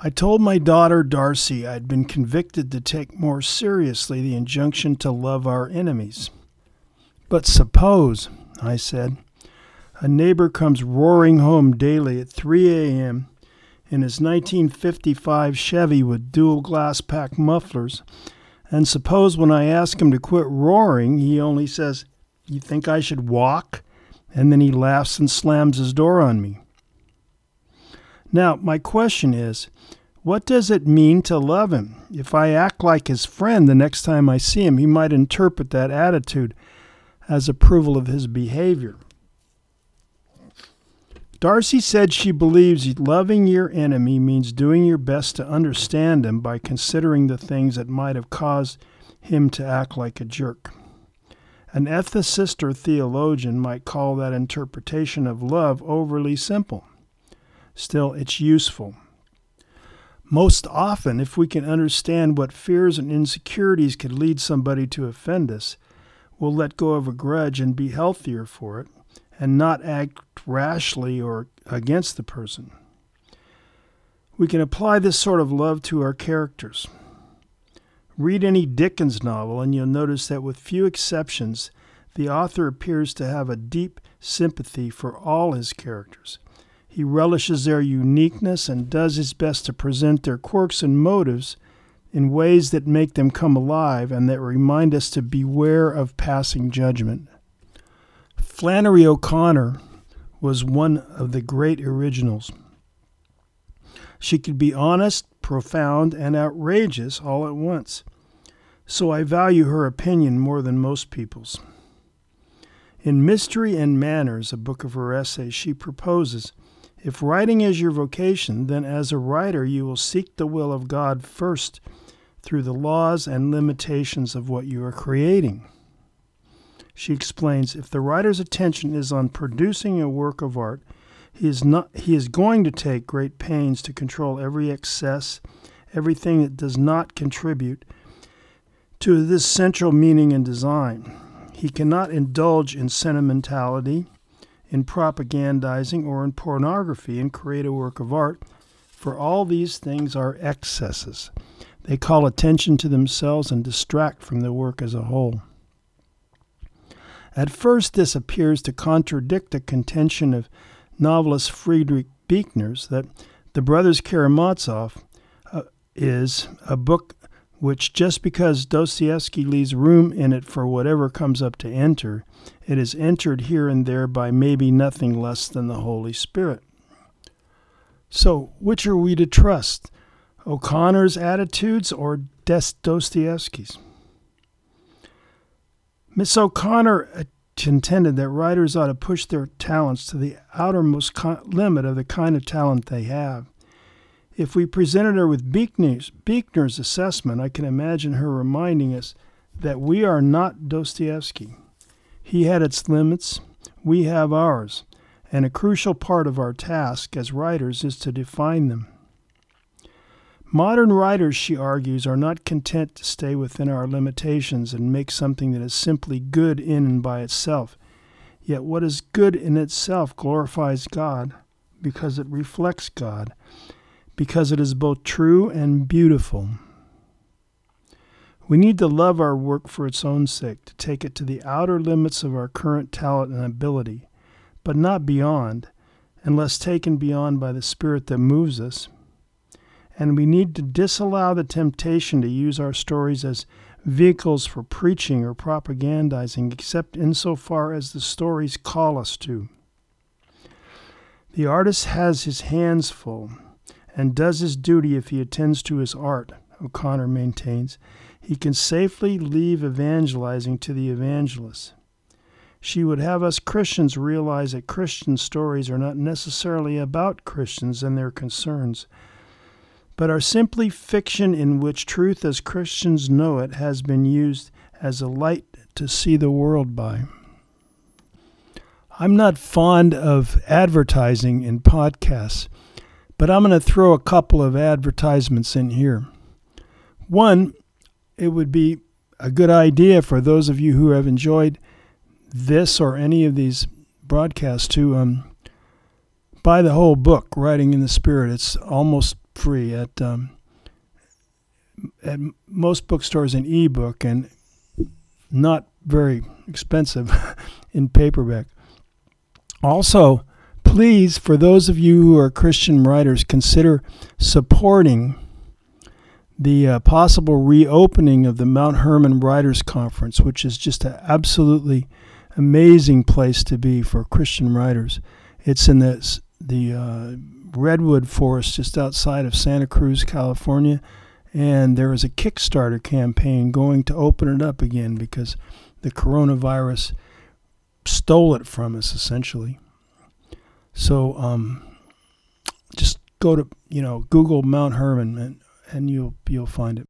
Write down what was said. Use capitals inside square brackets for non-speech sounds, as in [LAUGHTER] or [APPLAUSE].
I told my daughter Darcy I'd been convicted to take more seriously the injunction to love our enemies. But suppose, I said, a neighbor comes roaring home daily at 3 a.m. in his 1955 Chevy with dual glass pack mufflers, and suppose when I ask him to quit roaring, he only says, You think I should walk? And then he laughs and slams his door on me. Now, my question is what does it mean to love him? If I act like his friend the next time I see him, he might interpret that attitude as approval of his behavior. Darcy said she believes loving your enemy means doing your best to understand him by considering the things that might have caused him to act like a jerk. An ethicist or theologian might call that interpretation of love overly simple. Still, it's useful. Most often, if we can understand what fears and insecurities could lead somebody to offend us, we'll let go of a grudge and be healthier for it and not act rashly or against the person. We can apply this sort of love to our characters. Read any Dickens novel, and you'll notice that, with few exceptions, the author appears to have a deep sympathy for all his characters. He relishes their uniqueness and does his best to present their quirks and motives in ways that make them come alive and that remind us to beware of passing judgment. Flannery O'Connor was one of the great originals. She could be honest, profound, and outrageous all at once. So I value her opinion more than most people's. In Mystery and Manners, a book of her essays, she proposes if writing is your vocation, then as a writer you will seek the will of God first through the laws and limitations of what you are creating. She explains if the writer's attention is on producing a work of art, he is, not, he is going to take great pains to control every excess, everything that does not contribute to this central meaning and design. He cannot indulge in sentimentality, in propagandizing, or in pornography and create a work of art, for all these things are excesses. They call attention to themselves and distract from the work as a whole. At first, this appears to contradict the contention of novelist Frederick Buechner's that The Brothers Karamazov uh, is a book which, just because Dostoevsky leaves room in it for whatever comes up to enter, it is entered here and there by maybe nothing less than the Holy Spirit. So, which are we to trust? O'Connor's attitudes or Dostoevsky's? Miss O'Connor contended that writers ought to push their talents to the outermost limit of the kind of talent they have. If we presented her with Buechner's, Buechner's assessment, I can imagine her reminding us that we are not Dostoevsky. He had its limits, we have ours, and a crucial part of our task as writers is to define them. Modern writers, she argues, are not content to stay within our limitations and make something that is simply good in and by itself. Yet what is good in itself glorifies God because it reflects God, because it is both true and beautiful. We need to love our work for its own sake, to take it to the outer limits of our current talent and ability, but not beyond, unless taken beyond by the Spirit that moves us and we need to disallow the temptation to use our stories as vehicles for preaching or propagandizing, except insofar as the stories call us to. The artist has his hands full and does his duty if he attends to his art, O'Connor maintains. He can safely leave evangelizing to the evangelists. She would have us Christians realize that Christian stories are not necessarily about Christians and their concerns but are simply fiction in which truth as Christians know it has been used as a light to see the world by. I'm not fond of advertising in podcasts, but I'm going to throw a couple of advertisements in here. One, it would be a good idea for those of you who have enjoyed this or any of these broadcasts to um, buy the whole book, Writing in the Spirit. It's almost free at um, at most bookstores in ebook and not very expensive [LAUGHS] in paperback. Also, please, for those of you who are Christian writers, consider supporting the uh, possible reopening of the Mount Hermon Writers Conference, which is just an absolutely amazing place to be for Christian writers. It's in the the uh, redwood forest just outside of Santa Cruz, California, and there is a Kickstarter campaign going to open it up again because the coronavirus stole it from us essentially. So um, just go to you know Google Mount Hermon and, and you'll you'll find it.